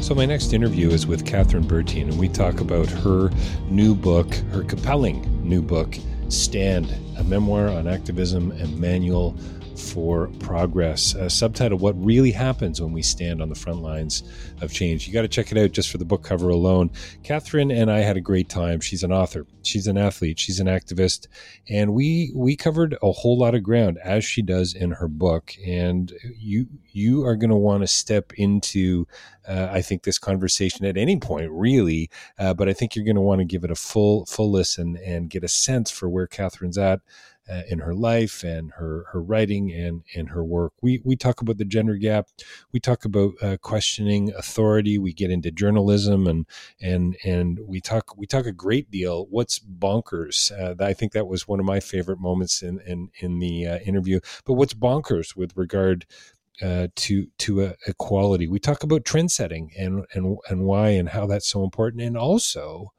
So, my next interview is with Kathryn Bertine, and we talk about her new book, her compelling new book, Stand, a memoir on activism and manual for progress. Uh, subtitle What Really Happens When We Stand on the Front Lines of Change. You got to check it out just for the book cover alone. Kathryn and I had a great time. She's an author, she's an athlete, she's an activist, and we we covered a whole lot of ground as she does in her book. And you you are going to want to step into uh, I think this conversation at any point, really. Uh, but I think you're going to want to give it a full full listen and get a sense for where Kathryn's at uh, in her life and her her writing and and her work. We we talk about the gender gap. We talk about uh, questioning authority. We get into journalism and and and we talk we talk a great deal. What's bonkers? Uh, I think that was one of my favorite moments in in in the uh, interview. But what's bonkers with regard uh, to to uh, equality. We talk about trend setting and and and why and how that's so important, and also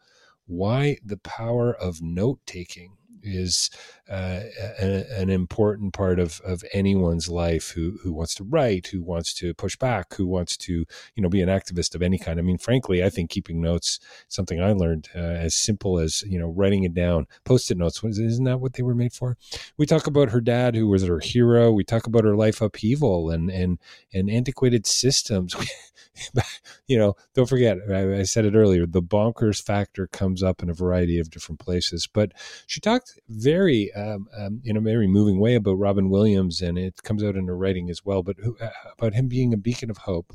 why the power of note taking is uh, a, an important part of, of anyone's life who, who wants to write, who wants to push back, who wants to, you know, be an activist of any kind. I mean, frankly, I think keeping notes, something I learned uh, as simple as, you know, writing it down, post-it notes. Isn't that what they were made for? We talk about her dad, who was her hero. We talk about her life upheaval and, and, and antiquated systems. you know, don't forget, I, I said it earlier, the bonkers factor comes up in a variety of different places, but she talked very um, um, in a very moving way about Robin Williams, and it comes out in her writing as well. But who, uh, about him being a beacon of hope,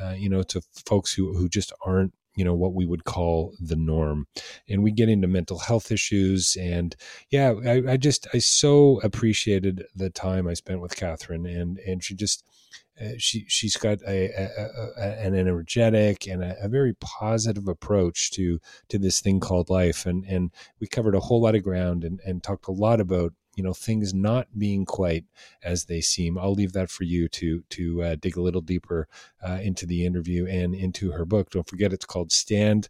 uh, you know, to folks who who just aren't you know what we would call the norm. And we get into mental health issues and yeah I, I, just i so appreciated the time i spent with kathryn and and she just uh, she she's got a, a, a, an energetic and a, very positive approach to to this thing called life. And and we covered a whole lot of ground and and talked a lot about you know things not being quite as they seem. I'll leave that for you to to uh, dig a little deeper uh, into the interview and into her book. Don't forget it's called stand.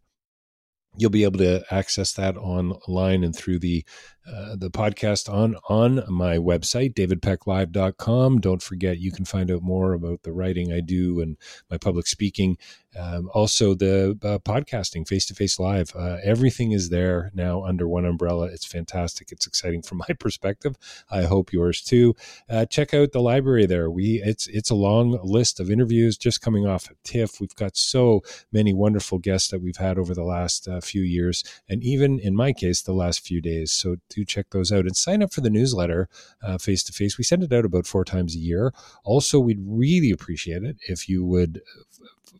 You'll be able to access that online and through the uh, the podcast on on my website davidpecklive.com don't forget you can find out more about the writing i do and my public speaking. Um, also the uh, podcasting face to face live uh, everything is there now under one umbrella. It's fantastic. It's exciting from my perspective. I hope yours too. Uh, check out the library there. We it's it's a long list of interviews just coming off of tiff. We've got so many wonderful guests that we've had over the last uh, few years and even in my case the last few days. So do check those out and sign up for the newsletter face to face we send it out about four times a year also we'd really appreciate it if you would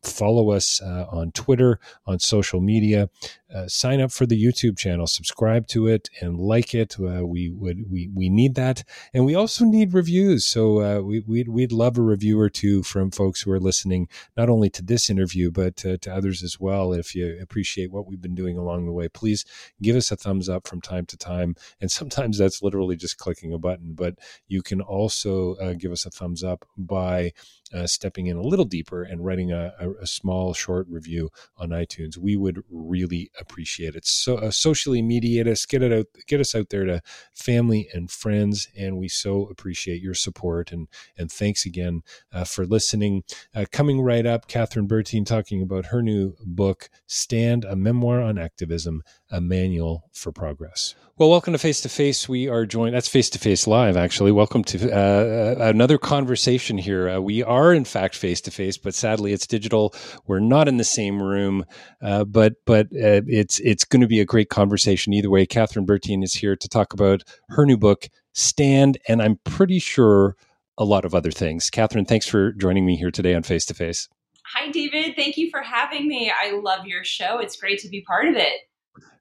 follow us uh, on Twitter, on social media. Uh, sign up for the YouTube channel, subscribe to it, and like it. Uh, we would we we need that, and we also need reviews. So uh, we we'd, we'd love a review or two from folks who are listening, not only to this interview but to others as well. If you appreciate what we've been doing along the way, please give us a thumbs up from time to time. And sometimes that's literally just clicking a button, but you can also uh, give us a thumbs up by uh, stepping in a little deeper and writing a, a, a, small short review on iTunes. We would really appreciate it. So uh, socially mediate us, get it out, get us out there to family and friends, and we so appreciate your support and and thanks again uh, for listening. Uh, coming right up, Kathryn Bertine talking about her new book, "Stand: A Memoir on Activism: A Manual for Progress." Well, welcome to Face to Face. We are joined, that's Face to Face Live, actually. Welcome to uh, another conversation here. Uh, we are, in fact, face to face, but sadly it's digital. We're not in the same room, uh, but but uh, it's, it's going to be a great conversation either way. Kathryn Bertine is here to talk about her new book, Stand, and I'm pretty sure a lot of other things. Kathryn, thanks for joining me here today on Face to Face. Hi, David. Thank you for having me. I love your show. It's great to be part of it.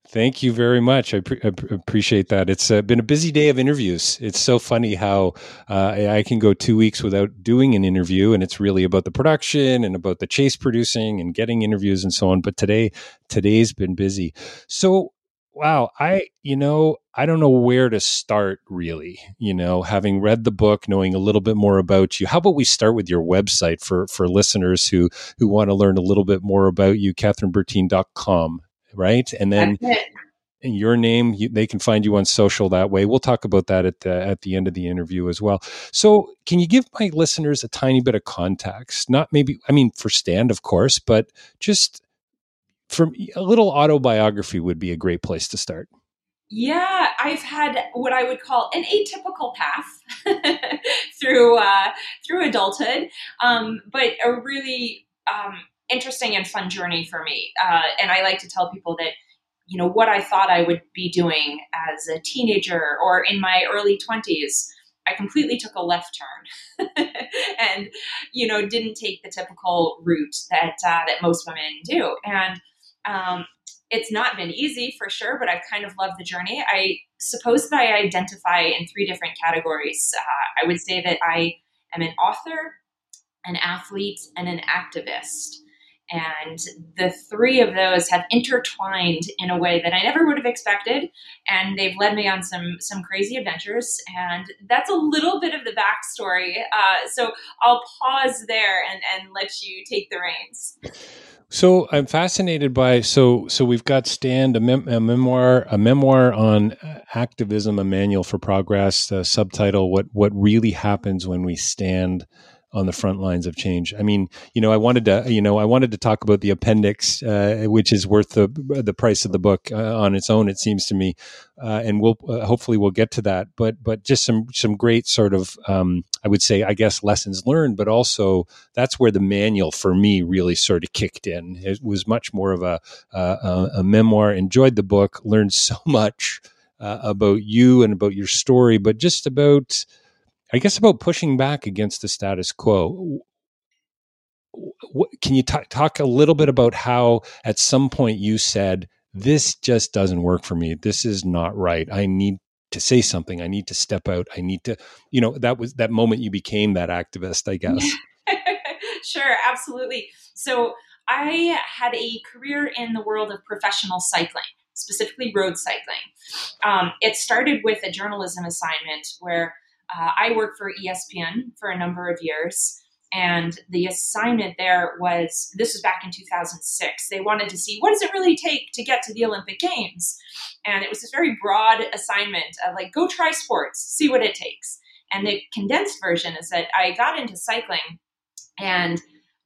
Thank you very much. I, pre- appreciate that. It's uh, been a busy day of interviews. It's so funny how uh, I can go two weeks without doing an interview, and it's really about the production and about the chase producing and getting interviews and so on. But today, today's been busy. So, wow, I you know I don't know where to start really. You know, having read the book, knowing a little bit more about you. How about we start with your website for for listeners who who want to learn a little bit more about you? KathrynBertine.com right? And then in your name, you, they can find you on social that way. We'll talk about that at the at the end of the interview as well. So, can you give my listeners a tiny bit of context? Not maybe, I mean, for Stand, of course, but just from a little autobiography would be a great place to start. Yeah, I've had what I would call an atypical path through uh, through adulthood, um, but a really um, interesting and fun journey for me. Uh, and I like to tell people that, you know, what I thought I would be doing as a teenager or in my early 20s, I completely took a left turn and, you know, didn't take the typical route that, uh, that most women do. And, um, it's not been easy for sure, but I've kind of loved the journey. I suppose that I identify in three different categories. Uh, I would say that I am an author, an athlete, and an activist. And the three of those have intertwined in a way that I never would have expected. And they've led me on some some crazy adventures. And that's a little bit of the backstory. Uh, so I'll pause there and, and let you take the reins. So I'm fascinated by so so we've got Stand a, mem- a, memoir a memoir on activism a manual for progress subtitle what what really happens when we stand on the front lines of change. I mean, you know, I wanted to, you know, I wanted to talk about the appendix, uh, which is worth the the price of the book uh, on its own. It seems to me, uh, and we'll uh, hopefully we'll get to that. But but just some some great sort of, um, I would say, I guess lessons learned, but also that's where the manual for me really sort of kicked in. It was much more of a a, a memoir. Enjoyed the book, learned so much uh, about you and about your story, but just about I guess about pushing back against the status quo. Can you t- talk a little bit about how at some point you said, this just doesn't work for me. This is not right. I need to say something. I need to step out. I need to, you know, that was that moment you became that activist, I guess. sure, absolutely. So I had a career in the world of professional cycling, specifically road cycling. Um, it started with a journalism assignment where uh, I worked for ESPN for a number of years. And the assignment there was this was back in 2006. They wanted to see what does it really take to get to the Olympic Games? And it was this very broad assignment of like, go try sports, see what it takes. And the condensed version is that I got into cycling and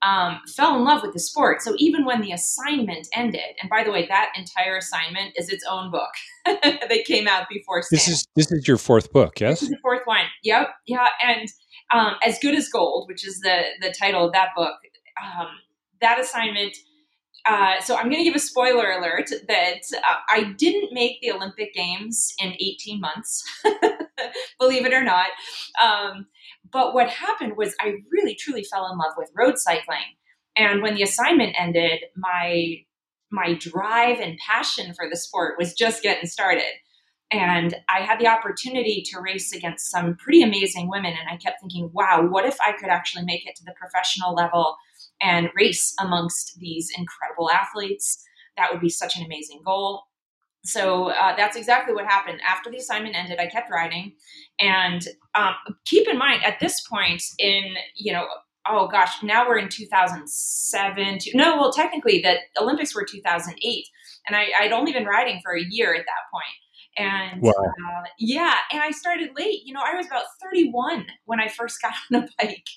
um, fell in love with the sport. So even when the assignment ended, and by the way, that entire assignment is its own book that came out before. Stand. This is this is your fourth book, yes? This is the fourth one. Yep, yeah, and um, as good as gold, which is the the title of that book. Um, that assignment. Uh, so I'm going to give a spoiler alert that uh, I didn't make the Olympic Games in 18 months, believe it or not. Um, but what happened was I really truly fell in love with road cycling. And when the assignment ended, my my drive and passion for the sport was just getting started. And I had the opportunity to race against some pretty amazing women. And I kept thinking, wow, what if I could actually make it to the professional level and race amongst these incredible athletes? That would be such an amazing goal. So uh, that's exactly what happened. After the assignment ended, I kept riding. And um, keep in mind, at this point in, you know, oh gosh, now we're in 2007. no, well, technically, the Olympics were 2008. And I, I'd only been riding for a year at that point. And wow. uh, yeah, and I started late. You know, I was about 31 when I first got on a bike.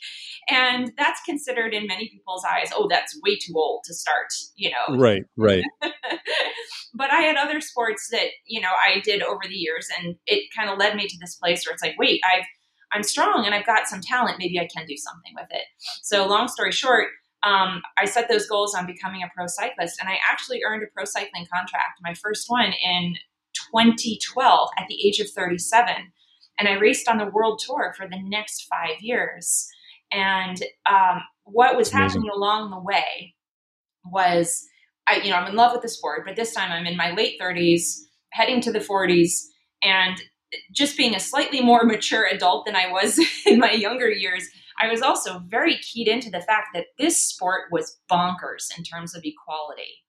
And that's considered in many people's eyes, oh, that's way too old to start, you know. Right, right. but I had other sports that, you know, I did over the years and it kind of led me to this place where it's like, wait, I've I'm strong and I've got some talent. Maybe I can do something with it. So long story short, um, I set those goals on becoming a pro cyclist, and I actually earned a pro cycling contract, my first one in 2012 at the age of 37. And I raced on the world tour for the next five years. And um, what was happening along the way was, I, you know, I'm in love with the sport, but this time I'm in my late 30s, heading to the 40s, and just being a slightly more mature adult than I was in my younger years, I was also very keyed into the fact that this sport was bonkers in terms of equality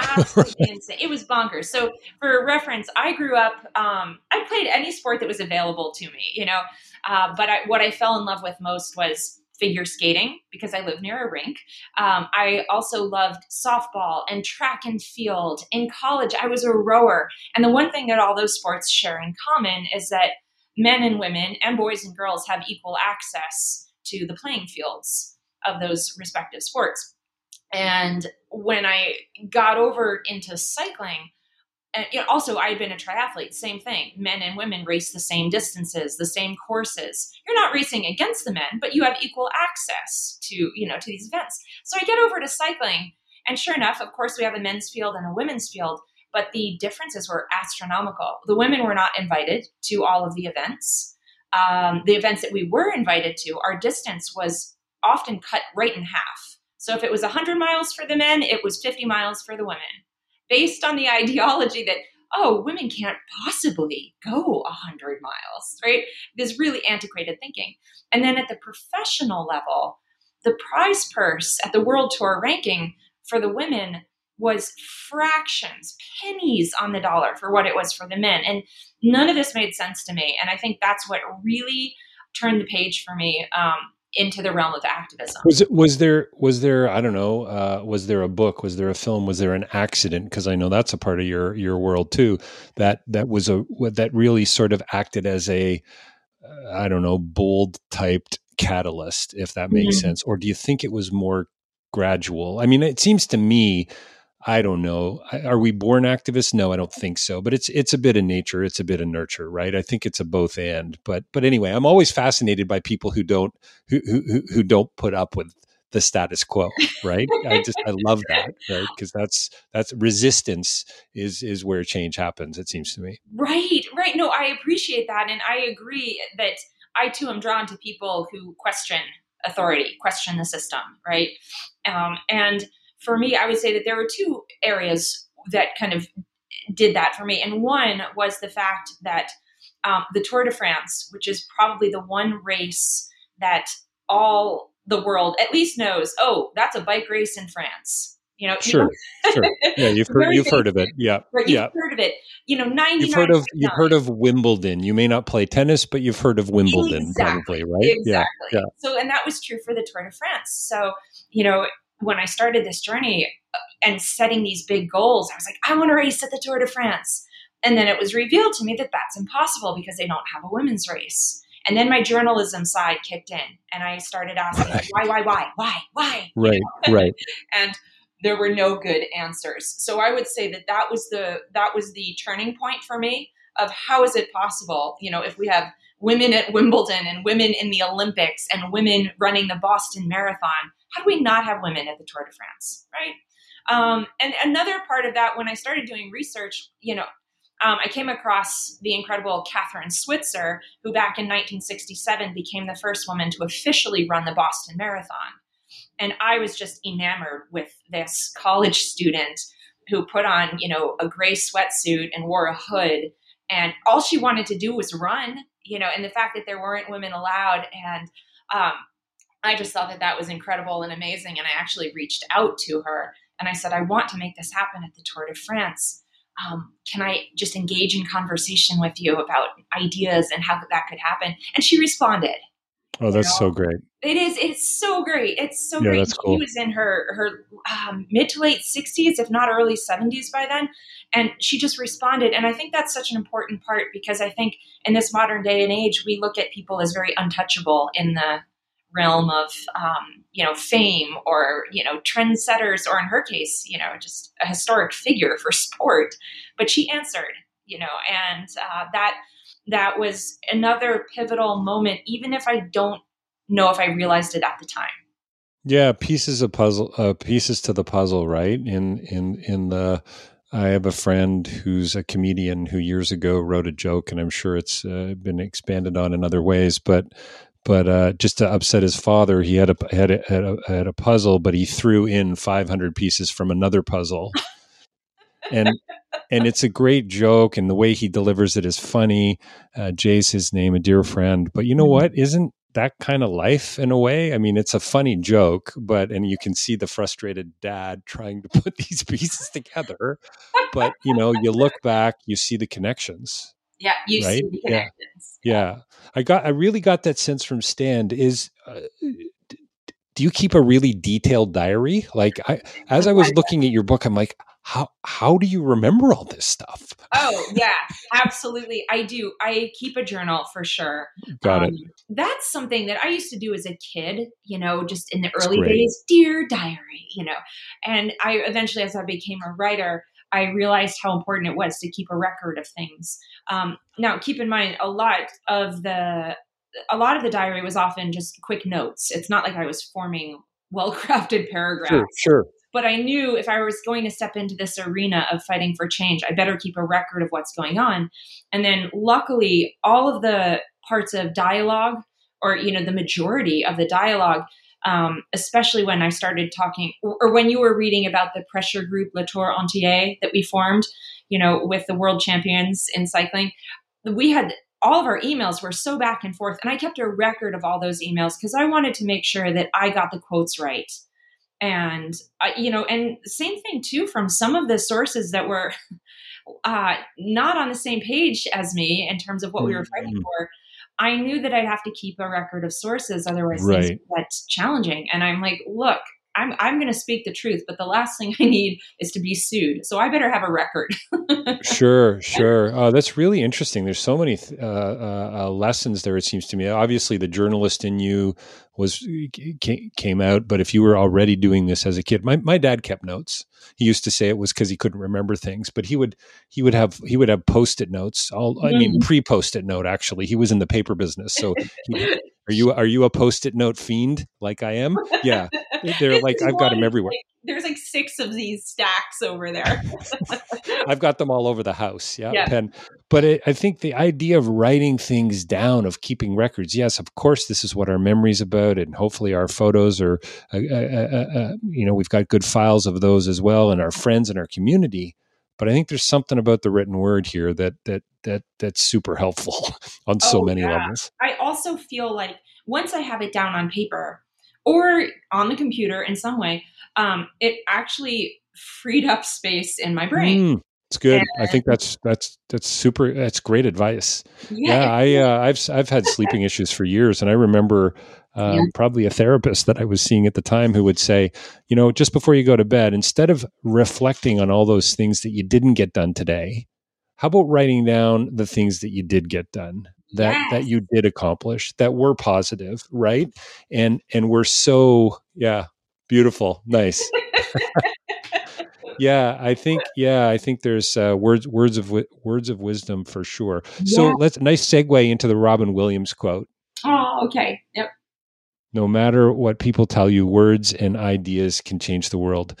absolutely insane. It was bonkers. So, for a reference, I grew up. Um, I played any sport that was available to me, you know. Uh, but I, what I fell in love with most was figure skating because I live near a rink. Um, I also loved softball and track and field. In college, I was a rower. And the one thing that all those sports share in common is that men and women and boys and girls have equal access to the playing fields of those respective sports. And when I got over into cycling, and you know, also I had been a triathlete, same thing. Men and women race the same distances, the same courses. You're not racing against the men, but you have equal access to, you know, to these events. So I get over to cycling, and sure enough, of course, we have a men's field and a women's field, but the differences were astronomical. The women were not invited to all of the events. Um, the events that we were invited to, our distance was often cut right in half so if it was 100 miles for the men, it was 50 miles for the women, based on the ideology that, oh, women can't possibly go 100 miles, right? This really antiquated thinking. And then at the professional level, the prize purse at the world tour ranking for the women was fractions, pennies on the dollar for what it was for the men. And none of this made sense to me. And I think that's what really turned the page for me um, into the realm of activism. Was it was there was there I don't know uh, was there a book was there a film was there an accident because I know that's a part of your your world too that that was a that really sort of acted as a uh, I don't know bold typed catalyst if that makes mm-hmm. sense or do you think it was more gradual? I mean it seems to me I don't know. Are we born activists? No, I don't think so. But it's it's a bit of nature, it's a bit of nurture, right? I think it's a both and. But but anyway, I'm always fascinated by people who don't who who who don't put up with the status quo, right? I just I love that, right? Because that's that's resistance is is where change happens. It seems to me. Right, right. No, I appreciate that, and I agree that I too am drawn to people who question authority, question the system, right? Um, and for me, I would say that there were two areas that kind of did that for me. And one was the fact that um, the Tour de France, which is probably the one race that all the world at least knows, oh, that's a bike race in France. You know, sure, you know? sure. Yeah, you've heard you've heard of it. Yeah, right, you've yeah. heard of it. You know, ninety. You've heard of you've heard of Wimbledon. You may not play tennis, but you've heard of Wimbledon, exactly. probably, right? Exactly. Yeah, yeah. So, and that was true for the Tour de France. So, you know, when I started this journey uh, and setting these big goals, I was like, I want to race at the Tour de France. And then it was revealed to me that that's impossible because they don't have a women's race. And then my journalism side kicked in, and I started asking, right. why, why, why, why, why? Right, right. and there were no good answers. So I would say that that was the that was the turning point for me of how is it possible? You know, if we have women at Wimbledon and women in the Olympics and women running the Boston Marathon, how do we not have women at the Tour de France, right? Um, and another part of that, when I started doing research, you know, um, I came across the incredible Kathrine Switzer, who back in 1967 became the first woman to officially run the Boston Marathon. And I was just enamored with this college student who put on, you know, a gray sweatsuit and wore a hood and all she wanted to do was run, you know, and the fact that there weren't women allowed and um, I just thought that that was incredible and amazing and I actually reached out to her and I said I want to make this happen at the Tour de France. Um, can I just engage in conversation with you about ideas and how that could happen? And she responded. Oh, that's you know? so great. It is. It's so great. It's so yeah, great. That's cool. She was in her her um, mid to late sixties, if not early seventies, by then, and she just responded. And I think that's such an important part because I think in this modern day and age, we look at people as very untouchable in the realm of um, you know fame or you know trendsetters, or in her case, you know, just a historic figure for sport. But she answered, you know, and uh, that that was another pivotal moment, even if I don't know if I realized it at the time. Yeah, pieces of puzzle, uh, pieces to the puzzle, right? In in in the, I have a friend who's a comedian who years ago wrote a joke, and I'm sure it's uh, been expanded on in other ways, but but uh, just to upset his father, he had a had a, had a, had a puzzle, but he threw in 500 pieces from another puzzle, and and it's a great joke, and the way he delivers it is funny. Uh, Jay's his name, a dear friend, but you know mm-hmm. what? Isn't that kind of life in a way. I mean, it's a funny joke, but and you can see the frustrated dad trying to put these pieces together. But you know, you look back, you see the connections. Yeah, you right? see the connections. Yeah. yeah. I got. I really got that sense from Stand. Is uh, do you keep a really detailed diary? Like I, as I was looking at your book, I'm like, how how do you remember all this stuff? Oh yeah, absolutely. I do. I keep a journal for sure. Got um, it. That's something that I used to do as a kid. You know, just in the early days, dear diary. You know, and I eventually, as I became a writer. I realized how important it was to keep a record of things. Um, now, keep in mind, a lot of the a lot of the diary was often just quick notes. It's not like I was forming well crafted paragraphs. Sure, sure. But I knew if I was going to step into this arena of fighting for change, I better keep a record of what's going on. And then luckily, all of the parts of dialogue, or you know, the majority of the dialogue, um, especially when I started talking, or, or, when you were reading about the pressure group Le Tour Entier that we formed, you know, with the world champions in cycling, we had all of our emails were so back and forth, and I kept a record of all those emails because I wanted to make sure that I got the quotes right and uh, you know and same thing too from some of the sources that were uh, not on the same page as me in terms of what we were fighting mm-hmm. for i knew that i'd have to keep a record of sources otherwise right. that's challenging and i'm like look I'm I'm going to speak the truth, but the last thing I need is to be sued. So I better have a record. sure, sure. Uh, that's really interesting. There's so many uh, uh, uh, lessons there. It seems to me. Obviously, the journalist in you was came out, but if you were already doing this as a kid, my my dad kept notes. He used to say it was because he couldn't remember things, but he would he would have he would have post it notes. All I mean, mm-hmm. pre post it note. Actually, he was in the paper business, so. He, are you are you a post it note fiend like I am? Yeah, they're like I've got them everywhere. Like, there's like six of these stacks over there. I've got them all over the house. Yeah, yeah. pen. But it, I think the idea of writing things down, of keeping records. Yes, of course, this is what our memories about, and hopefully our photos are. Uh, uh, uh, uh, you know, we've got good files of those as well, and our friends and our community. But I think there's something about the written word here that that that that's super helpful on so oh, many yeah. levels. I also feel like once I have it down on paper or on the computer in some way, um, it actually freed up space in my brain. Mm, it's good. And, I think that's that's that's super. That's great advice. Yeah, yeah I uh, I've I've had sleeping issues for years, and I remember um, yeah. probably a therapist that I was seeing at the time who would say, you know, just before you go to bed, instead of reflecting on all those things that you didn't get done today, how about writing down the things that you did get done? that yes. that you did accomplish that were positive right and and we're so yeah beautiful nice yeah i think yeah i think there's uh, words words of words of wisdom for sure yeah. so let's nice segue into the robin williams quote oh okay yep no matter what people tell you, words and ideas can change the world.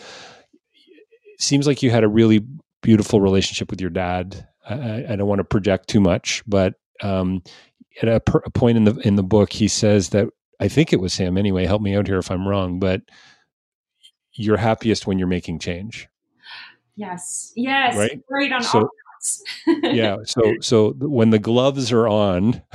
It seems like you had a really beautiful relationship with your dad. I, I don't want to project too much, but um, at a, per, a, point in the in the book, he says that I think it was him anyway. Help me out here if I'm wrong, but you're happiest when you're making change. Yes. Yes. Right? Right on So- all yeah so so when the gloves are on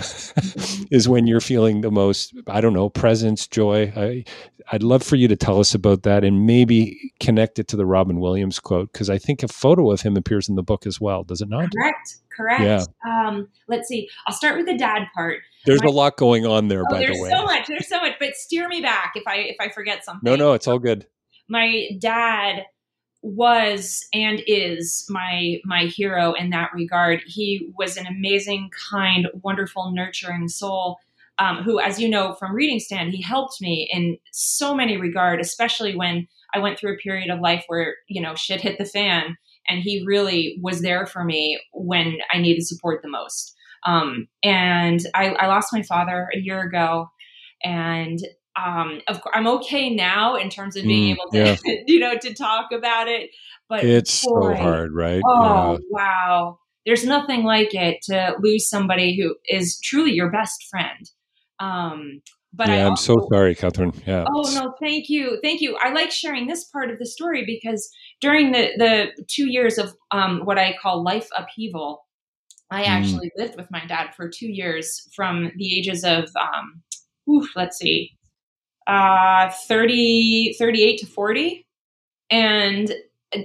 is when you're feeling the most i don't know presence joy I, i'd love for you to tell us about that and maybe connect it to the robin williams quote because i think a photo of him appears in the book as well does it not Correct. Correct. Yeah. Um, let's see. I'll start with the dad part. there's My- a lot going on there Oh, by the way There's so much. There's so much. But steer me back if I if I forget something. no no it's all good my dad was and is my my hero in that regard. He was an amazing, kind, wonderful, nurturing soul. Um, who, as you know from Reading Stand, he helped me in so many regard, especially when I went through a period of life where you know shit hit the fan, and he really was there for me when I needed support the most. Um, and I, I lost my father a year ago, and um, of course, I'm okay now in terms of being Mm, able to, yeah. you know, to talk about it. But it's boy, so hard right Oh wow! There's nothing like it to lose somebody who is truly your best friend. Um, but yeah, I yeah i'm so sorry kathryn yeah Oh no, thank you, thank you. I like sharing this part of the story because during the the two years of um, what I call life upheaval, I Mm. actually lived with my dad for two years from the ages of um, oof, let's see, uh, 30, 38 to forty, and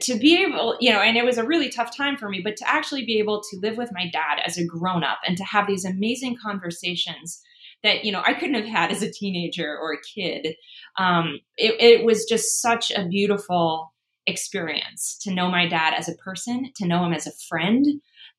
to be able, you know, and it was a really tough time for me, but to actually be able to live with my dad as a grown up and to have these amazing conversations that you know I couldn't have had as a teenager or a kid. Um, it, it was just such a beautiful experience to know my dad as a person, to know him as a friend.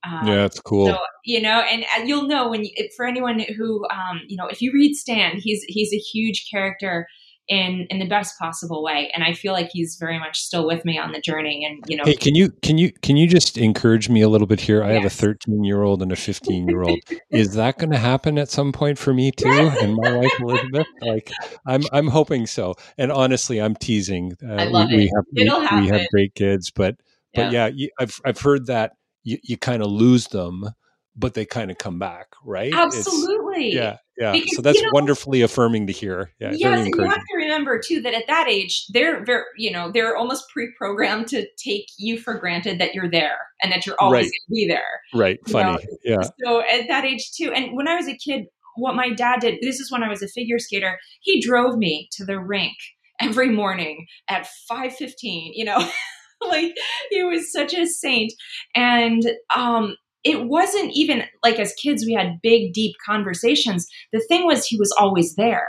Um, yeah it's cool so you know, and uh, you'll know when you, for anyone who um, you know, if you read Stan, he's he's a huge character in in the best possible way, and I feel like he's very much still with me on the journey. And you know, Hey, can you can you can you just encourage me a little bit here? I have a 13 year old and a 15 year old. Is that going to happen at some point for me too, and my wife Elizabeth? Like, I'm I'm hoping so. And honestly, I'm teasing. Uh, I love we, we it. have we, It'll we have great kids, but but yeah, you, I've I've heard that you, you kind of lose them, but they kind of come back, right? It's- absolutely, yeah, yeah. Because, so that's you know- wonderfully affirming to hear. Yeah, yes, you have to remember too that at that age, they're very, you know, they're almost pre-programmed to take you for granted that you're there and that you're always Right. going to be there. Right, funny. know, yeah, So at that age too, and when I was a kid, what my dad did, this is when I was a figure skater, he drove me to the rink every morning at 5:15, you know. like he was such a saint and um it wasn't even like as kids we had big deep conversations. The thing was he was always there.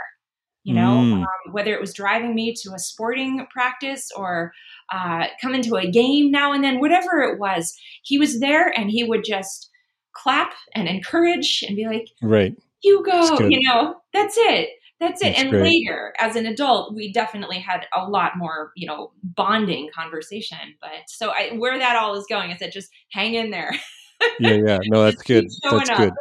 You know, Mm. um, whether it was driving me to a sporting practice or uh, coming to a game now and then, whatever it was, he was there and he would just clap and encourage and be like, right. you go, you know, that's it. That's it. That's and great. later, as an adult, we definitely had a lot more, you know, bonding conversation. But so I, where that all is going is that just hang in there. Yeah, yeah. No, that's good. That's up. good.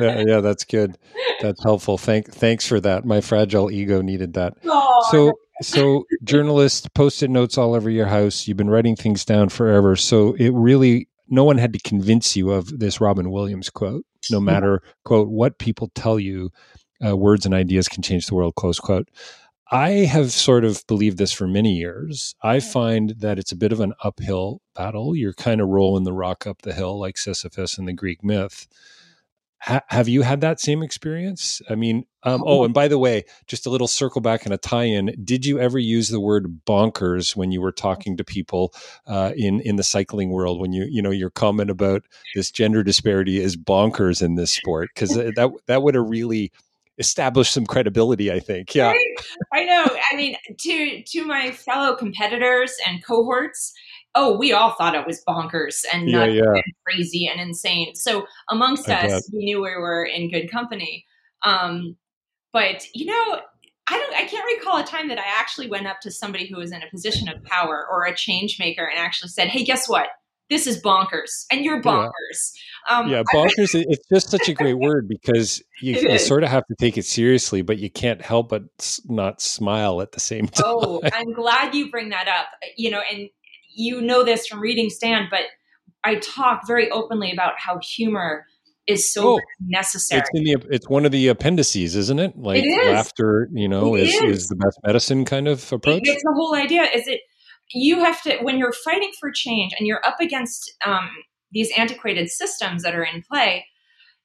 yeah, yeah, that's good. That's helpful. Thank, thanks for that. My fragile ego needed that. Aw, So, so journalist, post-it notes all over your house. You've been writing things down forever. So it really, no one had to convince you of this Robin Williams quote. No matter quote what people tell you, uh, words and ideas can change the world. Close quote. I have sort of believed this for many years. I find that it's a bit of an uphill battle. You're kind of rolling the rock up the hill like Sisyphus in the Greek myth. Ha- have you had that same experience? I mean, um, oh, and by the way, just a little circle back and a tie-in. Did you ever use the word bonkers when you were talking to people uh, in in the cycling world? When you you know your comment about this gender disparity is bonkers in this sport because that that would have really established some credibility. I think. Yeah. Right? I know. I mean, to to my fellow competitors and cohorts, oh, we all thought it was bonkers and Yeah, yeah. and crazy and insane. So amongst I us, bet. we knew we were in good company. Um, but you know, I don't. I can't recall a time that I actually went up to somebody who was in a position of power or a change maker and actually said, "Hey, guess what? This is bonkers, and you're Yeah. bonkers." Um, yeah, bonkers. it- it's just such a great word because you, you sort of have to take it seriously, but you can't help but not smile at the same time. Oh, I'm glad you bring that up. You know, and you know this from reading stan but I talk very openly about how humor is so Oh, necessary. It's in the it's one of the appendices, isn't it? Like is. laughter, you know, It is, is. is the best medicine kind of approach. It's the whole idea. Is it? You have to when you're fighting for change and you're up against um, these antiquated systems that are in play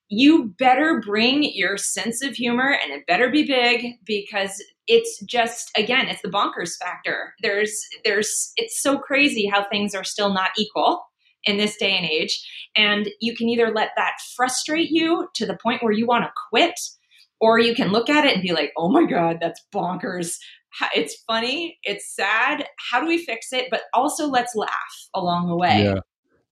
you better bring your sense of humor and it better be big because it's just again it's the bonkers factor. There's there's it's so crazy how things are still not equal in this day and age. And you can either let that frustrate you to the point where you want to quit or you can look at it and be like oh my god that's bonkers it's funny it's sad how do we fix it but also let's laugh along the way yeah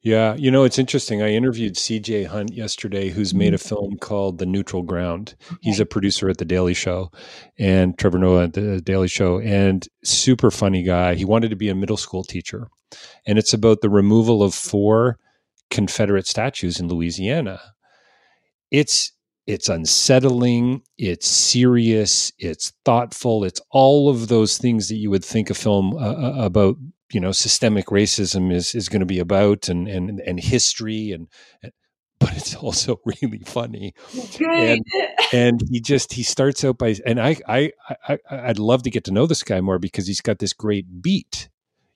yeah, you know, it's interesting. I interviewed CJ Hunt yesterday, who's made a mm-hmm. film called The Neutral Ground. He's a producer at The Daily Show and Trevor Noah at The Daily Show, and super funny guy. He wanted to be a middle school teacher. And it's about the removal of four Confederate statues in Louisiana. It's it's unsettling, it's serious, it's thoughtful, it's all of those things that you would think a film uh, uh about you know systemic racism is is going to be about and and and history and, and but it's also really funny. And, and he just he starts out by and I, I i i'd love to get to know this guy more because he's got this great beat.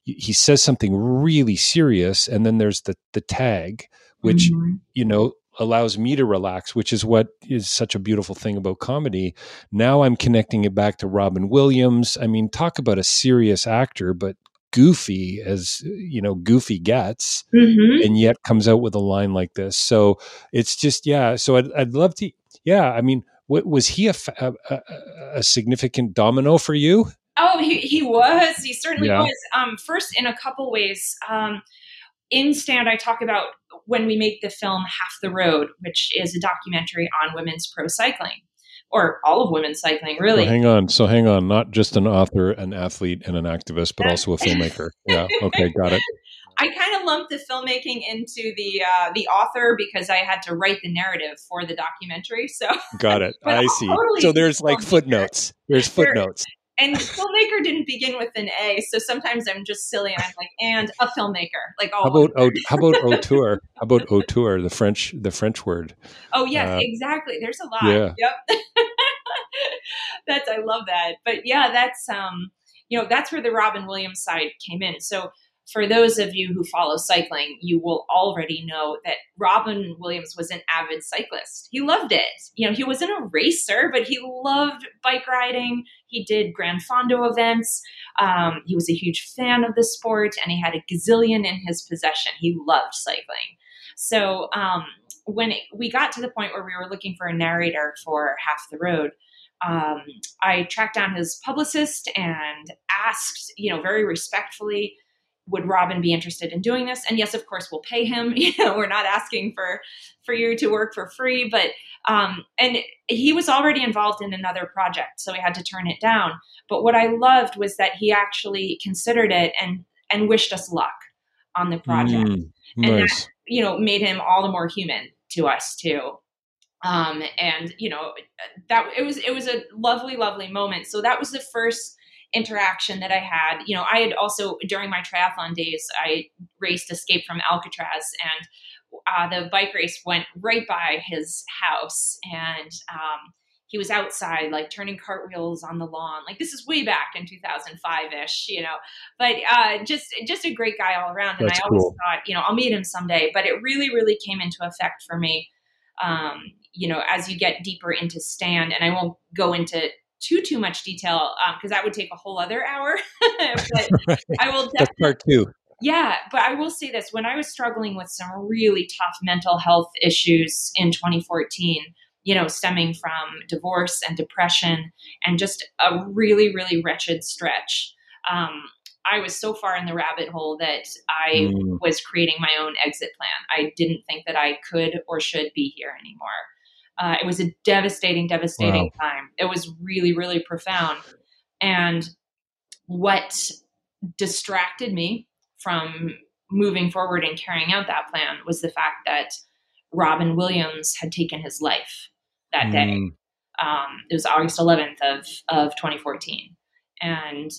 He says something really serious and then there's the the tag which mm-hmm. you know allows me to relax which is what is such a beautiful thing about comedy. Now i'm connecting it back to robin williams. I mean talk about a serious actor but goofy as you know goofy gets mm-hmm. and yet comes out with a line like this. So it's just yeah so i'd, I'd love to yeah i mean what, was he a, a, a, significant domino for you? Oh he, he was he certainly yeah. was. Um, first in a couple ways um, in stand i talk about when we make the film half the road which is a documentary on women's pro cycling or all of women's cycling, really. hang on. So hang on. Not just an author, an athlete, and an activist, but also a filmmaker. yeah. Okay. Got it. I kind of lumped the filmmaking into the uh, the author because I had to write the narrative for the documentary. So got it. I see. Totally so there's like footnotes. There's footnotes and filmmaker didn't begin with an A, so sometimes I'm just silly and I'm like, and a filmmaker. Like, oh, how about oh, how about auteur? How about auteur? The French, the French word. Oh yes, uh, exactly. There's a lot. Yeah. Yep. that's I love that. But yeah, that's um, you know, that's where the Robin Williams side came in. So for those of you who follow cycling, you will already know that Robin Williams was an avid cyclist. He loved it. You know, he wasn't a racer, but he loved bike riding. He did Gran Fondo events. Um, he was a huge fan of the sport, and he had a gazillion in his possession. He loved cycling. So um, when it, we got to the point where we were looking for a narrator for Half the Road, um, I tracked down his publicist and asked, you know, very respectfully would Robin be interested in doing this? And yes, of course, we'll pay him. You know, we're not asking for for you to work for free, but um, and he was already involved in another project, so we had to turn it down. But what I loved was that he actually considered it and and wished us luck on the project, mm, nice. and that you know made him all the more human to us too. Um, and you know that it was it was a lovely, lovely moment. So that was the first interaction that I had. You know, I had also during my triathlon days, I raced Escape from Alcatraz, and uh, the bike race went right by his house, and um, he was outside like turning cartwheels on the lawn. Like this is way back in 2005 ish, you know. But uh, just just a great guy all around, and That's I always cool. thought, you know, I'll meet him someday. But it really, really came into effect for me. Um, you know, as you get deeper into stand, and I won't go into too too much detail because um, that would take a whole other hour. but right. I will. That's part two. Yeah, but I will say this: when I was struggling with some really tough mental health issues in 2014, you know, stemming from divorce and depression and just a really really wretched stretch. Um, I was so far in the rabbit hole that I mm. was creating my own exit plan. I didn't think that I could or should be here anymore. Uh, it was a devastating, devastating wow. time. It was really, really profound. And what distracted me from moving forward and carrying out that plan was the fact that Robin Williams had taken his life that day. Mm. Um, it was August 11th of, of 2014. And,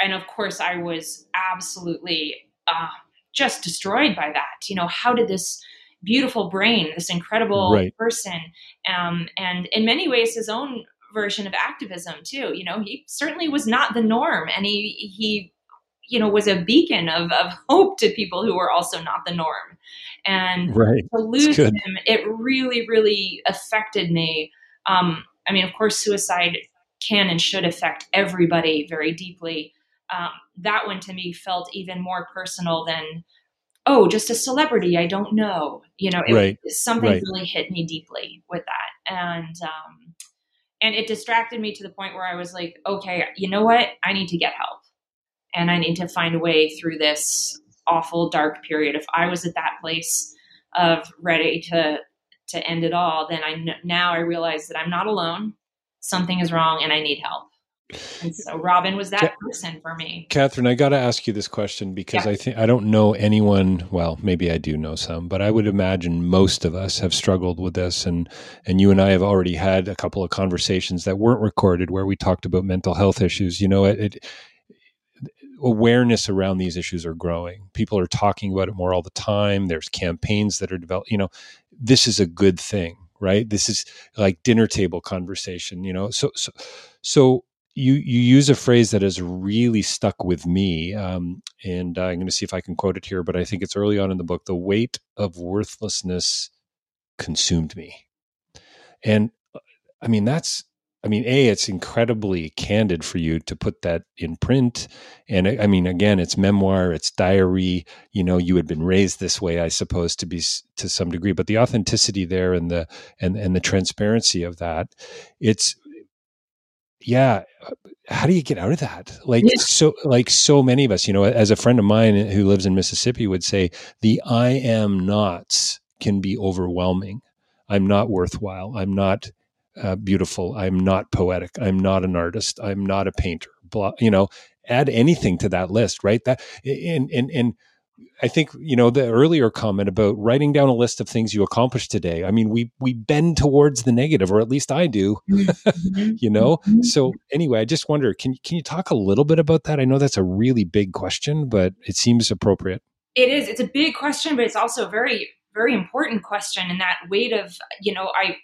and of course I was absolutely, uh, just destroyed by that. You know, how did this beautiful brain, this incredible right. person, um, and in many ways his own version of activism too. You know, he certainly was not the norm, and he he you know was a beacon of, of hope to people who were also not the norm and right. to lose him it really really affected me um, i mean of course suicide can and should affect everybody very deeply um, that one to me felt even more personal than oh just a celebrity i don't know you know it, right. something right. really hit me deeply with that and um, and it distracted me to the point where i was like okay you know what i need to get help and I need to find a way through this awful dark period. If I was at that place of ready to to end it all, then I now I realize that I'm not alone. Something is wrong, and I need help. And so Robin was that person for me. Kathryn, I got to ask you this question because yeah. I think I don't know anyone. Well, maybe I do know some, but I would imagine most of us have struggled with this, and and you and I have already had a couple of conversations that weren't recorded where we talked about mental health issues. You know, it, it awareness around these issues are growing. People are talking about it more all the time. There's campaigns that are developed. You know, this is a good thing, right? This is like dinner table conversation. You know, so so so you you use a phrase that has really stuck with me, um, and I'm going to see if I can quote it here. But I think it's early on in the book. The weight of worthlessness consumed me, and uh, I mean that's I mean, A, it's incredibly candid for you to put that in print. And I mean, again, it's memoir, it's diary. You know, you had been raised this way, I suppose, to be to some degree, but the authenticity there and the and and the transparency of that, it's yeah. How do you get out of that? Like yeah. so, like so many of us, you know, as a friend of mine who lives in Mississippi would say, the I am nots can be overwhelming. I'm not worthwhile. I'm not uh, beautiful. I'm not poetic. I'm not an artist. I'm not a painter. Blah, you know, add anything to that list, right? That and and and I think you know the earlier comment about writing down a list of things you accomplished today. I mean, we we bend towards the negative, or at least I do. You know. So anyway, I just wonder can can you talk a little bit about that? I know that's a really big question, but it seems appropriate. It is. It's a big question, but it's also a very very important question. And that weight of you know, I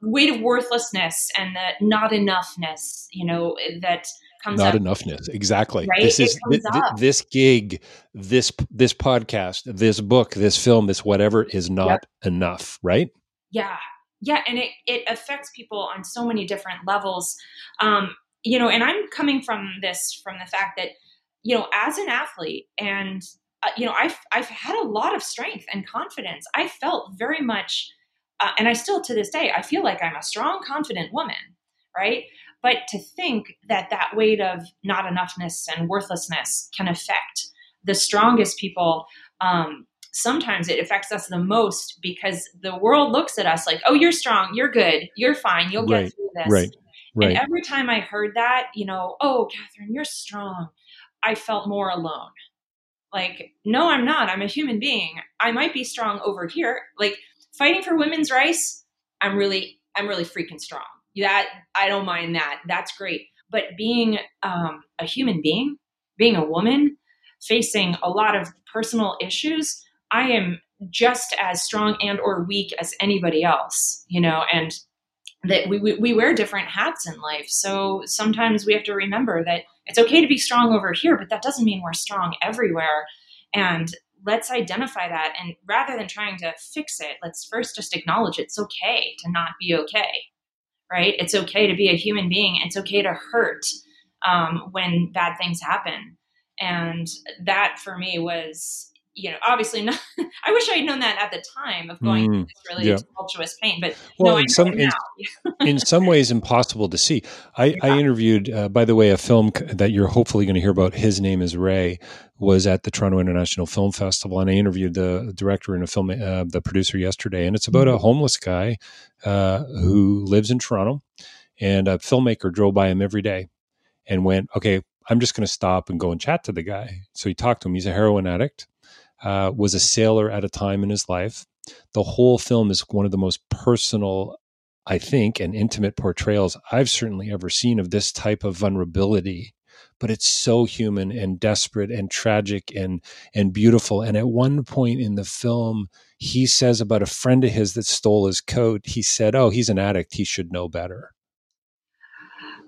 weight of worthlessness and the not enoughness, you know, that comes not up. enoughness. Exactly. Right? This is th- th- this gig, this this podcast, this book, this film, this whatever is not yep. enough, right? Yeah. Yeah, and it it affects people on so many different levels. Um, you know, and I'm coming from this from the fact that you know, as an athlete and uh, you know, I've I've had a lot of strength and confidence. I felt very much uh, and I still to this day, I feel like I'm a strong, confident woman, right? But to think that that weight of not enoughness and worthlessness can affect the strongest people, um, sometimes it affects us the most because the world looks at us like, oh, you're strong, you're good, you're fine, you'll get right, through this. Right. Right. And every time I heard that, you know, oh, Kathryn, you're strong, I felt more alone. Like, no, I'm not. I'm a human being. I might be strong over here. Like, fighting for women's rights, I'm really, I'm really freaking strong. That I don't mind that. That's great. But being um, a human being, being a woman, facing a lot of personal issues, I am just as strong and or weak as anybody else. You know, and that we, we, we wear different hats in life. So sometimes we have to remember that it's okay to be strong over here, but that doesn't mean we're strong everywhere. And let's identify that. And rather than trying to fix it, let's first just acknowledge it's okay to not be okay, right? It's okay to be a human being. It's okay to hurt um, when bad things happen. And that for me was you know, obviously not. I wish I had known that at the time of going mm, through this really yeah. tumultuous pain. But well, no, in some in, in, some ways, impossible to see. I, yeah. I interviewed, uh, by the way, a film that you're hopefully going to hear about. His name is Ray. Was at the Toronto International Film Festival, and I interviewed the director and a film, uh, the producer yesterday, and it's about mm-hmm. a homeless guy uh, who lives in Toronto, and a filmmaker drove by him every day, and went, "Okay, I'm just going to stop and go and chat to the guy." So he talked to him. He's a heroin addict uh, was a sailor at a time in his life. The whole film is one of the most personal, I think, and intimate portrayals I've certainly ever seen of this type of vulnerability. But it's so human and desperate and tragic and and beautiful. And at one point in the film, he says about a friend of his that stole his coat. He said, "Oh, he's an addict. He should know better."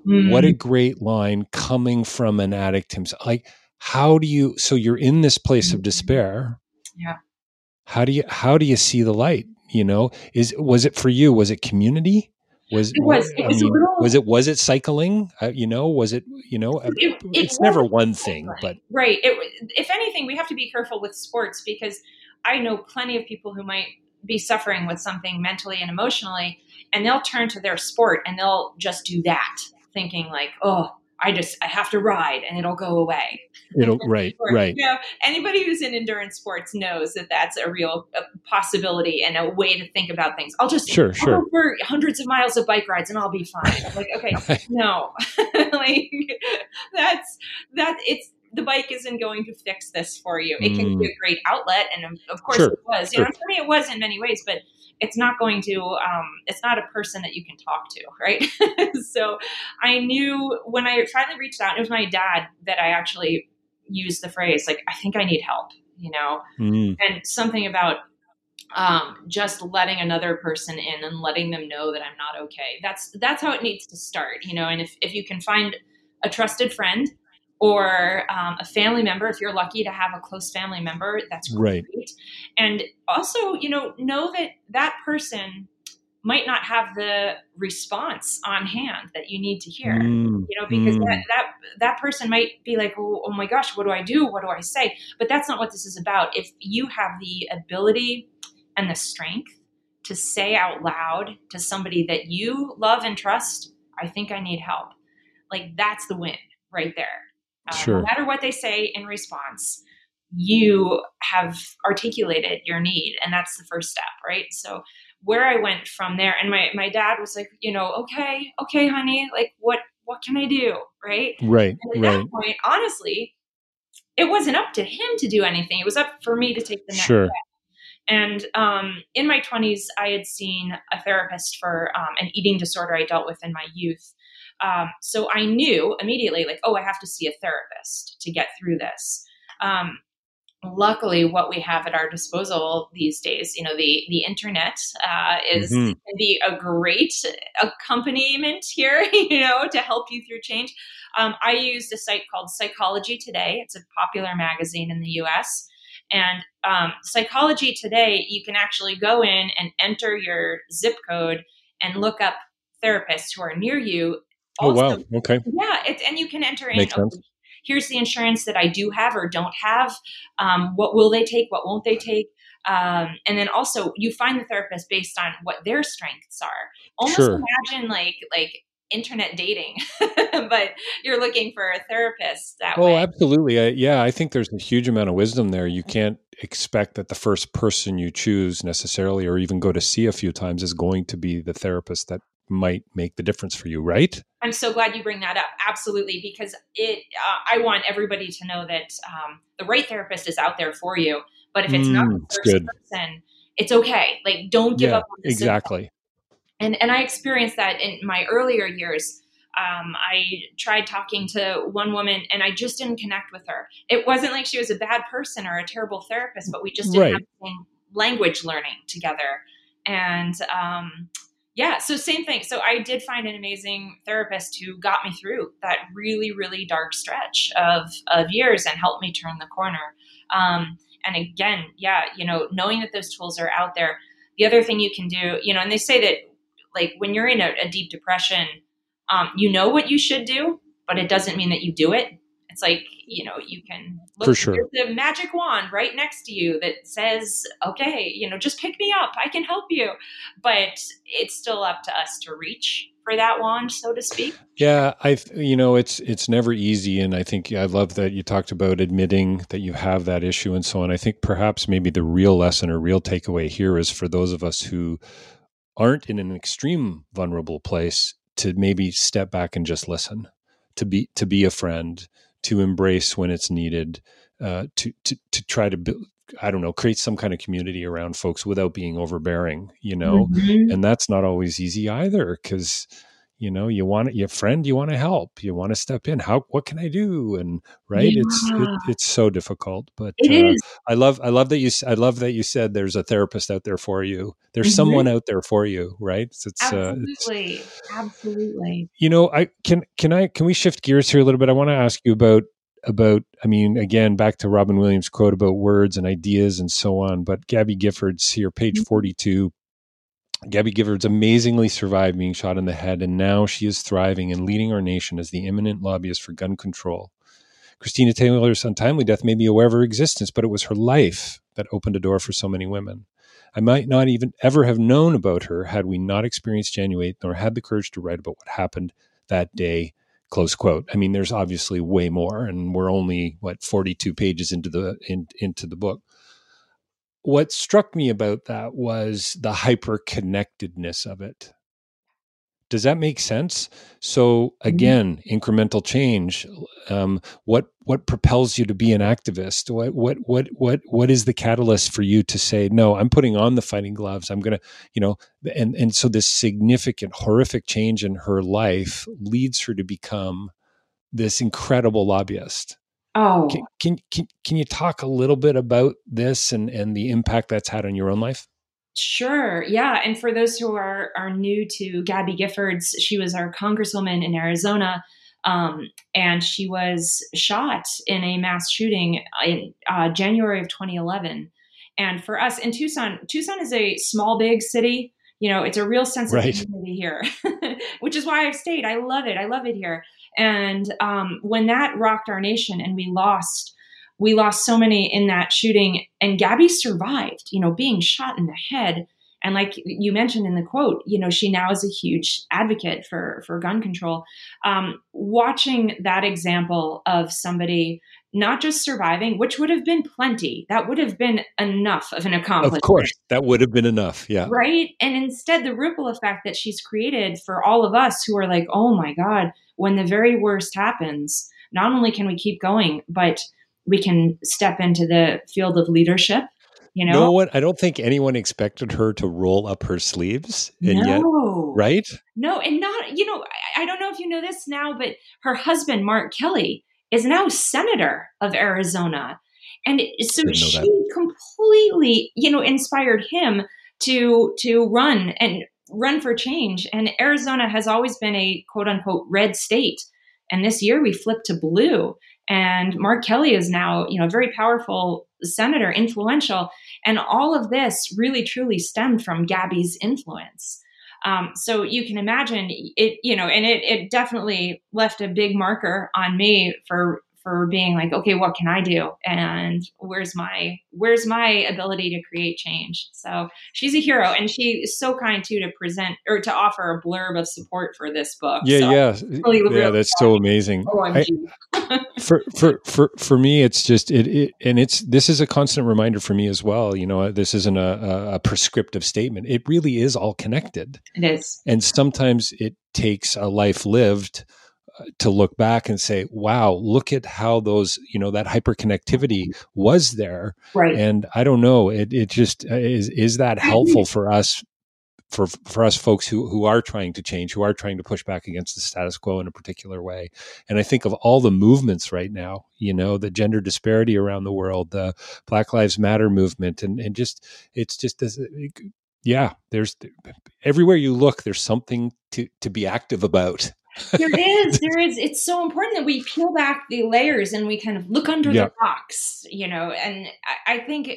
Mm. What a great line coming from an addict himself. Like how do you so you're in this place of Mhm. despair Yeah. how do you how do you see the light you know is was it for you was it community was It was. It was mean, little- was it was it cycling uh, you know was it you know uh, It- it it's never one thing but right it, if anything we have to be careful with sports because i know plenty of people who might be suffering with something mentally and emotionally and they'll turn to their sport and they'll just do that thinking like oh i just i have to ride and it'll go away it'll right Or, right you know anybody who's in endurance sports knows that that's a real uh possibility and a way to think about things i'll just sure I'll sure go for hundreds of miles of bike rides and I'll be fine. Like, okay, Right. no, like that's that. It's the bike isn't going to fix this for you. It can be a great outlet, and of course Mm. Sure, it was. You sure. know, for me it was in many ways, but it's not going to. Um, it's not a person that you can talk to, right? so I knew when I finally reached out. It was my dad that I actually used the phrase like, "I think I need help," you know, Mm, and something about um, just letting another person in and letting them know that I'm not okay. That's that's how it needs to start, you know. And if if you can find a trusted friend or um, a family member, if you're lucky to have a close family member, that's Right. great. And also, you know, know that that person might not have the response on hand that you need to hear mm, you know because mm. that, that that person might be like oh, oh my gosh what do i do what do i say but that's not what this is about if you have the ability and the strength to say out loud to somebody that you love and trust i think i need help like that's the win right there Uh, Sure. no matter what they say in response you have articulated your need and that's the first step right? So where i went from there and my my dad was like you know okay okay honey like what what can i do? Right? Right and at right. that point honestly it wasn't up to him to do anything. It was up for me to take the next sure. step. And um, in my 20s i had seen a therapist for um, an eating disorder i dealt with in my youth um, so i knew immediately like oh i have to see a therapist to get through this. Um, luckily what we have at our disposal these days you know the the internet uh, is Mhm. can be a great accompaniment here you know to help you through change. Um, i used a site called psychology today. It's a popular magazine in the us and um, psychology today you can actually go in and enter your zip code and look up therapists who are near you oh wow okay yeah, it's and you can enter in. Makes sense. here's the insurance that I do have or don't have. Um, what will they take? What won't they take? Um, and then also you find the therapist based on what their strengths are. Almost Sure. imagine like like internet dating, but you're looking for a therapist that Oh, way. absolutely. I, yeah, I think there's a huge amount of wisdom there. You can't expect that the first person you choose necessarily, or even go to see a few times, is going to be the therapist that might make the difference for you, right? I'm so glad you bring that up. Absolutely, because it. Uh, I want everybody to know that um, the right therapist is out there for you. But if it's not Mm, the it's first good. person, it's okay. Like, don't give yeah, up on the system. exactly. and and I experienced that in my earlier years. Um, I tried talking to one woman, and I just didn't connect with her. It wasn't like she was a bad person or a terrible therapist, but we just didn't Right. have the language learning together. And um, yeah, so same thing. So I did find an amazing therapist who got me through that really, really dark stretch of of years and helped me turn the corner. Um, and again, yeah, you know, knowing that those tools are out there. The other thing you can do, you know, and they say that like when you're in a, a deep depression, um, you know what you should do, but it doesn't mean that you do it. It's like you know you can look For sure. the magic wand right next to you that says, "Okay, you know, just pick me up. I can help you." But it's still up to us to reach for that wand, so to speak. Yeah, I you know it's it's never easy, and I think I love that you talked about admitting that you have that issue and so on. I think perhaps maybe the real lesson or real takeaway here is for those of us who aren't in an extreme vulnerable place to maybe step back and just listen, to be to be a friend, to embrace when it's needed, uh, to to to try to build. I don't know, create some kind of community around folks without being overbearing, you know, Mhm. and that's not always easy either because you know you want your friend you want to help you want to step in how what can i do and right it's it, it's so difficult but It uh, is. i love i love that you i love that you said there's a therapist out there for you there's Mhm. someone out there for you right it's, it's, uh, it's Absolutely. Absolutely. you know i can can i can we shift gears here a little bit i want to ask you about about, I mean, again, back to Robin Williams' quote about words and ideas and so on. But Gabby Giffords here, page mm-hmm. 42. Gabby Giffords amazingly survived being shot in the head, and now she is thriving and leading our nation as the imminent lobbyist for gun control. Christina Taylor's untimely death made me aware of her existence, but it was her life that opened a door for so many women. I might not even ever have known about her had we not experienced January 8th nor had the courage to write about what happened that day. Close quote. I mean, there's obviously way more, and we're only what 42 pages into the in, into the book. What struck me about that was the hyper connectedness of it. Does that make sense? So mm-hmm. again, mm-hmm. incremental change. Um, what what propels you to be an activist? What what what what what is the catalyst for you to say no? I'm putting on the fighting gloves. I'm gonna, you know, and and so this significant, horrific change in her life leads her to become this incredible lobbyist. Oh, can, can can can you talk a little bit about this and and the impact that's had on your own life? Sure. Yeah. And for those who are, are new to Gabby Giffords, she was our congresswoman in Arizona. Um, and she was shot in a mass shooting in uh, January of 2011. And for us in Tucson, Tucson is a small, big city. You know, it's a real sense of right. community here, which is why I've stayed. I love it. I love it here. And um, when that rocked our nation and we lost we lost so many in that shooting and gabby survived you know being shot in the head and like you mentioned in the quote you know she now is a huge advocate for for gun control um, watching that example of somebody not just surviving which would have been plenty that would have been enough of an accomplishment of course that would have been enough yeah right and instead the ripple effect that she's created for all of us who are like oh my god when the very worst happens not only can we keep going but we can step into the field of leadership you know? know what? I don't think anyone expected her to roll up her sleeves. And no. yet, right? No, and not, you know, I, I don't know if you know this now, but her husband, Mark Kelly, is now senator of Arizona. And so she that. completely, you know, inspired him to to run and run for change. And Arizona has always been a quote unquote red state. And this year we flipped to blue. And Mark Kelly is now, you know, a very powerful senator, influential. And all of this really truly stemmed from Gabby's influence. Um, so you can imagine it, you know, and it, it definitely left a big marker on me for for being like okay what can i do? And where's my where's my ability to create change? So she's a hero and she is so kind too to present or to offer a blurb of support for this book. Yeah so yeah. really, yeah really that's so amazing. Oh, I, for for for for me it's just it, it, and it's this is a constant reminder for me as well you know this isn't a, a prescriptive statement. It really is all connected. It is. And sometimes it takes a life lived to look back and say, wow, look at how those, you know, that hyperconnectivity was there. Right. And I don't know, it, it just uh, is, is that helpful for us, for, for us folks who, who are trying to change, who are trying to push back against the status quo in a particular way. And I think of all the movements right now, you know, the gender disparity around the world, the Black Lives Matter movement, and, and just, it's just this, yeah, there's everywhere you look, there's something to, to be active about there is there is it's so important that we peel back the layers and we kind of look under the box you know and I, I, think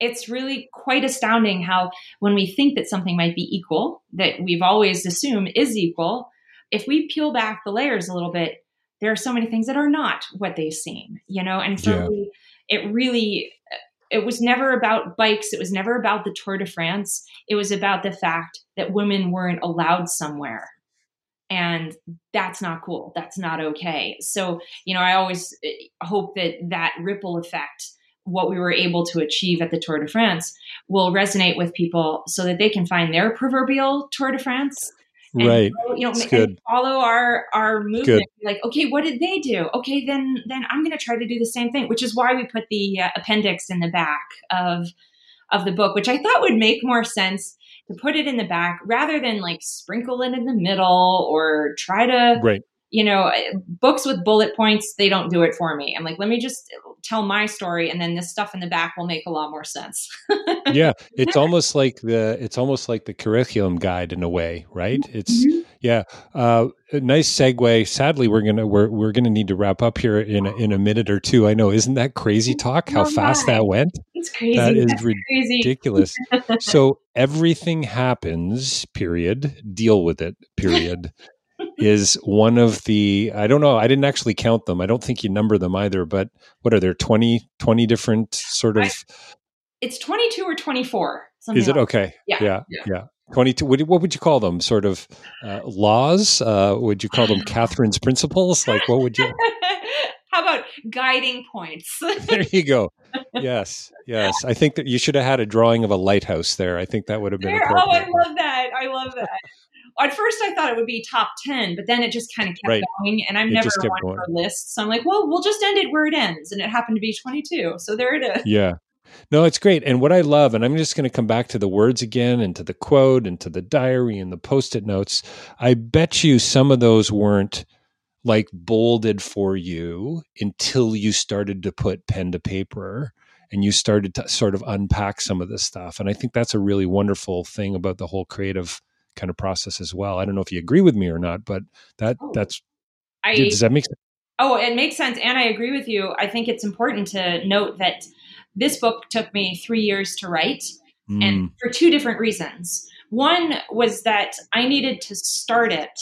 it's really quite astounding how when we think that something might be equal that we've always assumed is equal if we peel back the layers a little bit there are so many things that are not what they seem you know? And so yeah. we, it really it was never about bikes it was never about the tour de france it was about the fact that women weren't allowed somewhere and that's not cool. That's not okay. So you know i always eh, hope that that ripple effect what we were able to achieve at the tour de france will resonate with people so that they can find their proverbial tour de france and, right. you know follow our our movement. Good. like okay what did they do? Okay then then i'm going to try to do the same thing which is why we put the uh, appendix in the back of of the book which i thought would make more sense to put it in the back rather than like sprinkle it in the middle or try to right. you know books with bullet points they don't do it for me. I'm like let me just tell my story and then this stuff in the back will make a lot more sense. Yeah it's almost like the it's almost like the curriculum guide in a way right? It's Mhm. Yeah uh nice segue. Sadly we're gonna we're, we're gonna need to wrap up here in a, in a minute or two i know. Isn't that crazy talk how Oh fast that went? It's crazy. that is That's ridiculous. So everything happens period. Deal with it period is one of the i don't know i didn't actually count them. I don't think you number them either but what are there 20 20 different sort of I- it's 22 or 24 is it? like okay. Yeah, yeah yeah. yeah 22 what, would you call them sort of uh, laws uh, would you call them kathryn's principles like what would you How about guiding points? there you go yes yes i think that you should have had a drawing of a lighthouse there i think that would have been There- oh, I love that. I love that. At first, I thought it would be top 10, but then it just kind of kept Right. going. And I'm It never one for lists. So I'm like, well, we'll just end it where it ends. And it happened to be 22. So there it is. Yeah. No, it's great. And what I love, and I'm just going to come back to the words again and to the quote and to the diary and the post it notes. I bet you some of those weren't like bolded for you until you started to put pen to paper and you started to sort of unpack some of this stuff. And I think that's a really wonderful thing about the whole creative kind of process as well. I don't know if you agree with me or not, but that Oh. that's I, does that make sense? Oh, it makes sense. And I agree with you. I think it's important to note that this book took me three years to write. Mm, and for two different reasons. One was that I needed to start it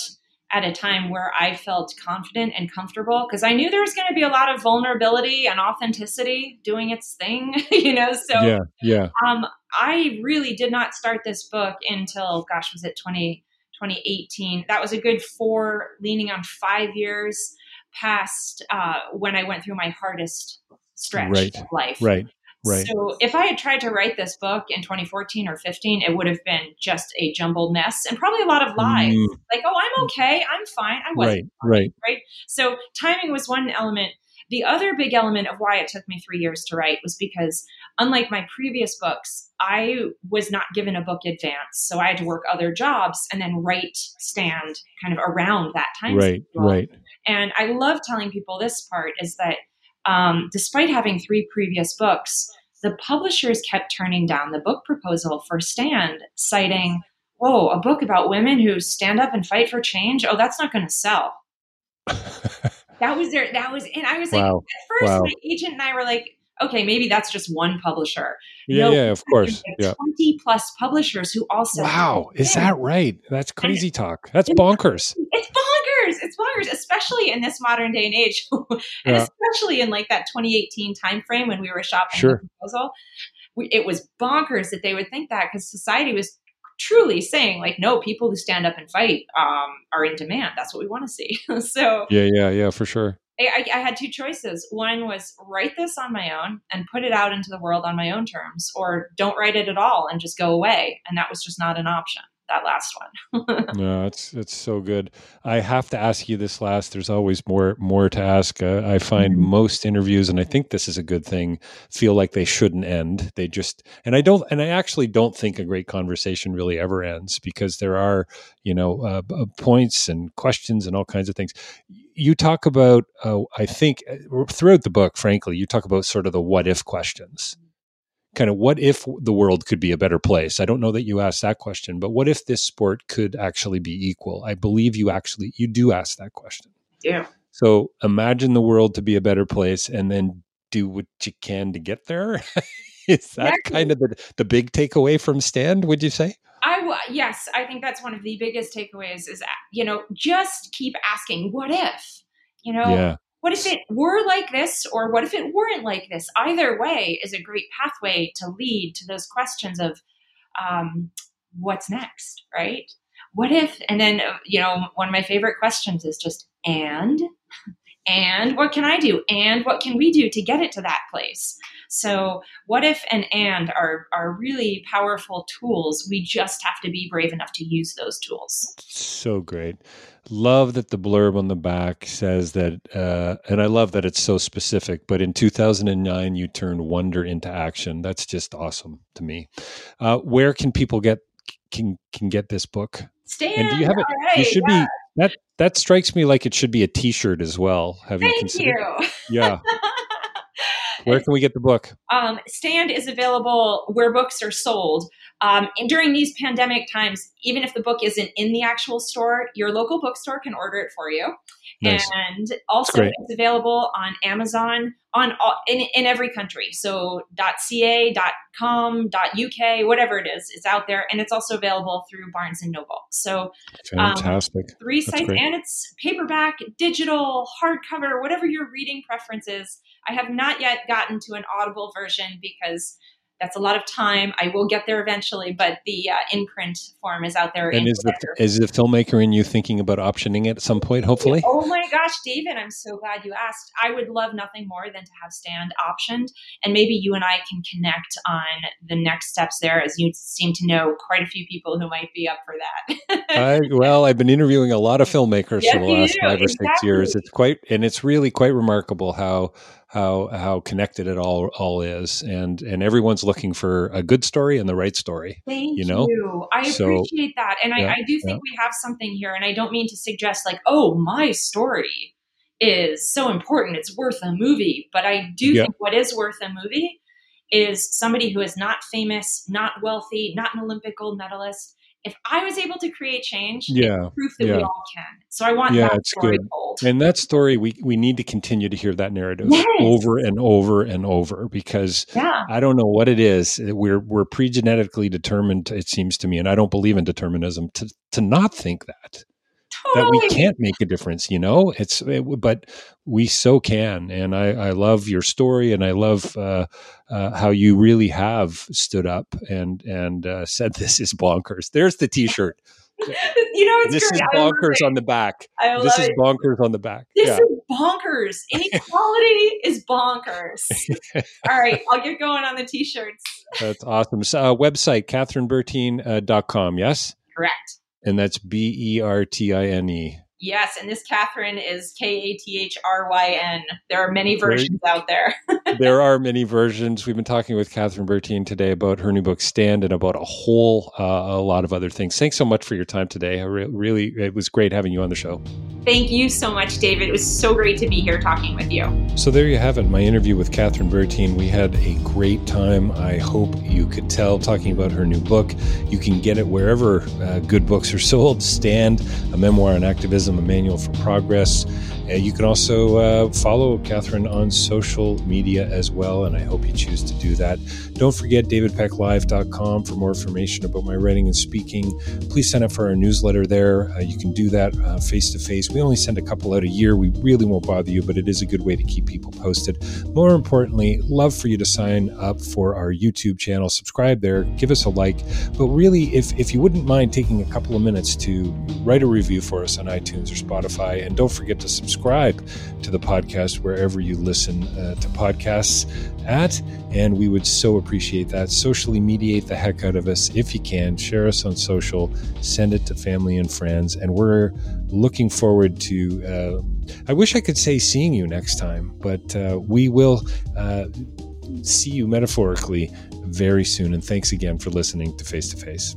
at a time where I felt confident and comfortable because I knew there was going to be a lot of vulnerability and authenticity doing its thing, you know. So yeah, yeah. um, I really did not start this book until, gosh, was it 20, 2018? That was a good four, leaning on five years past uh, when I went through my hardest stretch Right, of life. Right. Right. So if I had tried to write this book in 2014 or 15, it would have been just a jumbled mess and probably a lot of lies. Mm, Like, oh, I'm okay, I'm fine, I wasn't. right, right. So timing was one element. The other big element of why it took me three years to write was because, unlike my previous books, I was not given a book advance. So I had to work other jobs and then write stand kind of around that time. Right, schedule. right. And I love telling people this part is that um, despite having three previous books, the publishers kept turning down the book proposal for Stand, citing, Whoa, a book about women who stand up and fight for change? Oh, that's not going to sell. That was their, that was, and I was like, at first, Wow. my agent and I were like, okay, maybe that's just one publisher. Yeah, No, yeah, of course. Yeah. 20 plus publishers who also. Wow, is that right? That's crazy talk. That's bonkers. It's bonkers. It's especially in this modern day and age, and Yeah. especially in like that 2018 timeframe when we were shopping Sure. the proposal. We, it was bonkers that they would think that because society was truly saying like, no, people who stand up and fight um, are in demand. That's what we want to see. so Yeah, yeah, yeah, for sure. I, I, I had two choices. One was write this on my own and put it out into the world on my own terms, or don't write it at all and just go away. And that was just not an option. That last one. No, it's it's so good. I have to ask you this last. There's always more more to ask. Uh, I find Mhm. most interviews, and I think this is a good thing, feel like they shouldn't end. They just, and I don't, and I actually don't think a great conversation really ever ends because there are, you know, uh, uh, points and questions and all kinds of things. You talk about, uh, I think, uh, throughout the book, frankly, you talk about sort of the what if questions. Kind of what if the world could be a better place? I don't know that you asked that question, but what if this sport could actually be equal? I believe you actually you do ask that question. Yeah. So imagine the world to be a better place and then do what you can to get there. Is that Exactly. kind of the, the big takeaway from Stand, would you say? I w- yes, I think that's one of the biggest takeaways is you know just keep asking what if you know Yeah. What if it were like this or what if it weren't like this? Either way is a great pathway to lead to those questions of um, what's next right? What if and then uh, you know one of my favorite questions is just and and what can i do and what can we do to get it to that place so what if and and are are really powerful tools we just have to be brave enough to use those tools So great. Love that the blurb on the back says that, uh, and I love that it's so specific, but in 2009, you turned wonder into action. That's just awesome to me. Uh, where can people get, can, can get this book? stand And do you have it? right, you should yeah. be, that, that strikes me like it should be a t-shirt as well. Have you thank considered? you Yeah. Where can we get the book? Um, Stand is available where books are sold. Um, and during these pandemic times, even if the book isn't in the actual store, your local bookstore can order it for you. Nice. And also, it's available on Amazon on all, in, in every country. So .ca, .com, .uk, whatever it is, it's out there, and it's also available through Barnes and Noble. So fantastic, um, three sites, and it's paperback, digital, hardcover, whatever your reading preference is. I have not yet gotten to an Audible version because that's a lot of time. I will get there eventually, but the uh, imprint form is out there. And is the, is the filmmaker in you thinking about optioning it at some point, hopefully? Oh my gosh, David, I'm so glad you asked. I would love nothing more than to have Stand optioned. And maybe you and I can connect on the next steps there, as you seem to know quite a few people who might be up for that. I, well, I've been interviewing a lot of filmmakers yes, for the last do. five or exactly. six years. It's quite, and it's really quite remarkable how how how connected it all all is and and everyone's looking for a good story and the right story Thank you know you. I So, appreciate that. And yeah, I, I do think we have something here. And I don't mean to suggest, like, oh, my story is so important. It's worth a movie. But I do Yeah. think what is worth a movie is somebody who is not famous, not wealthy, not an Olympic gold medalist. If I was able to create change, Yeah, proof that we all can. So I want Yeah, that it's story good. told. and that story we we need to continue to hear that narrative Yes. over and over and over because yeah. I don't know what it is. We're we're pre-genetically determined. It seems to me, and I don't believe in determinism. To to not think that that we can't make a difference. You know, it's it, but we so can. And I I love your story, and I love uh, uh, how you really have stood up and and uh, said this is bonkers. There's the T-shirt. you know, it's this great. is bonkers on the back. I love This is it. bonkers on the back. This yeah. is bonkers. Inequality is bonkers. All right, I'll get going on the t-shirts. That's awesome. So, uh, website, kathrynbertine.com, uh, dot com, yes? Correct. And that's B E R T I N E. Yes, and this Kathryn is K A T H R Y N. There are many versions out there. There are many versions. We've been talking with Kathryn Bertine today about her new book, Stand, and about a whole uh, a lot of other things. Thanks so much for your time today. I re- really, it was great having you on the show. Thank you so much, David. It was so great to be here talking with you. So there you have it, my interview with Kathryn Bertine. We had a great time. I hope you could tell talking about her new book. You can get it wherever uh, good books are sold. Stand, a memoir on activism, a manual for progress. Uh, you can also uh, follow Kathryn on social media as well, and I hope you choose to do that. Don't forget davidpecklive.com for more information about my writing and speaking. Please sign up for our newsletter there. Uh, you can do that face to face. We only send a couple out a year. We really won't bother you, but it is a good way to keep people posted. More importantly, love for you to sign up for our YouTube channel. Subscribe there, give us a like. But really, if, if you wouldn't mind taking a couple of minutes to write a review for us on iTunes or Spotify, and don't forget to subscribe to the podcast wherever you listen uh, to podcasts at. And we would so appreciate that. Socially mediate the heck out of us if you can. Share us on social, send it to family and friends. And we're looking forward to, uh, I wish I could say seeing you next time, but uh, we will uh, see you metaphorically very soon. And thanks again for listening to Face to Face.